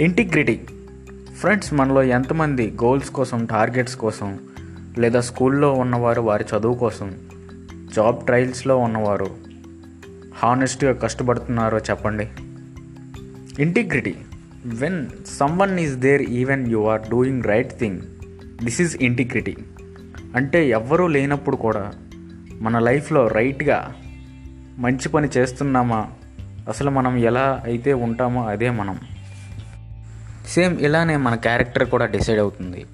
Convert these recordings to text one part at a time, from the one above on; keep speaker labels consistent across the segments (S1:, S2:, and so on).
S1: Integrity friends మనలో ఎంతమంది goals కోసం టార్గెట్స్ కోసం లేదా స్కూల్లో ఉన్నవారు వారి చదువు కోసం జాబ్ ట్రయల్స్లో ఉన్నవారు హానెస్ట్గా కష్టపడుతున్నారో చెప్పండి. Integrity when someone is there even you are doing right thing this is integrity అంటే ఎవ్వరూ లేనప్పుడు కూడా మన లైఫ్లో రైట్గా మంచి పని చేస్తున్నామా? అసలు మనం ఎలా అయితే ఉంటామో అదే మనం. సేమ్ ఇలానే మన క్యారెక్టర్ కూడా డిసైడ్ అవుతుంది.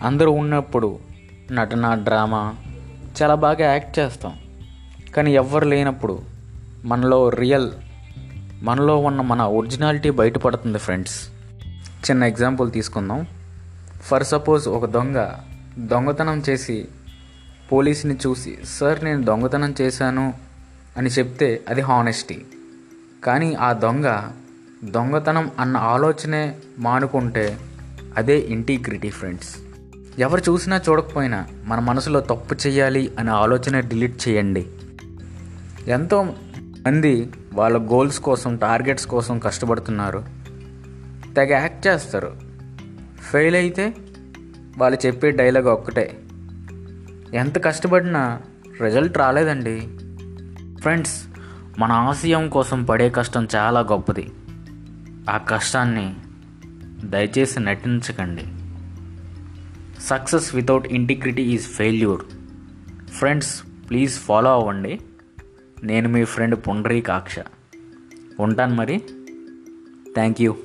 S1: అందరూ ఉన్నప్పుడు నటన డ్రామా చాలా బాగా యాక్ట్ చేస్తాం. కానీ ఎవ్వరు లేనప్పుడు మనలో రియల్ మనలో ఉన్న మన ఒరిజినాలిటీ బయటపడుతుంది ఫ్రెండ్స్. చిన్న ఎగ్జాంపుల్ తీసుకుందాం. ఫర్ సపోజ్ ఒక దొంగ దొంగతనం చేసి పోలీసుని చూసి సార్ నేను దొంగతనం చేశాను అని చెప్తే అది హానెస్టీ. కానీ ఆ దొంగ దొంగతనం అన్న ఆలోచనే మానుకుంటే అదే ఇంటిగ్రిటీ ఫ్రెండ్స్ ఎవరు చూసినా చూడకపోయినా మన మనసులో తప్పు చేయాలి అనే ఆలోచన డిలీట్ చేయండి. ఎంతో మంది వాళ్ళ గోల్స్ కోసం టార్గెట్స్ కోసం కష్టపడుతున్నారు. తెగ యాక్ట్ చేస్తారు. ఫెయిల్ అయితే వాళ్ళు చెప్పే డైలాగ్ ఒక్కటే. ఎంత కష్టపడినా రిజల్ట్ రాలేదండి. ఫ్రెండ్స్ మన ఆశయం కోసం పడే కష్టం చాలా గొప్పది. ఆ కష్టాన్ని దయచేసి నటించకండి. Success without integrity is failure. Friends please follow అవ్వండి. నేను మీ ఫ్రెండ్ పుండరీకాక్ష. ఉంటాను మరి. Thank you.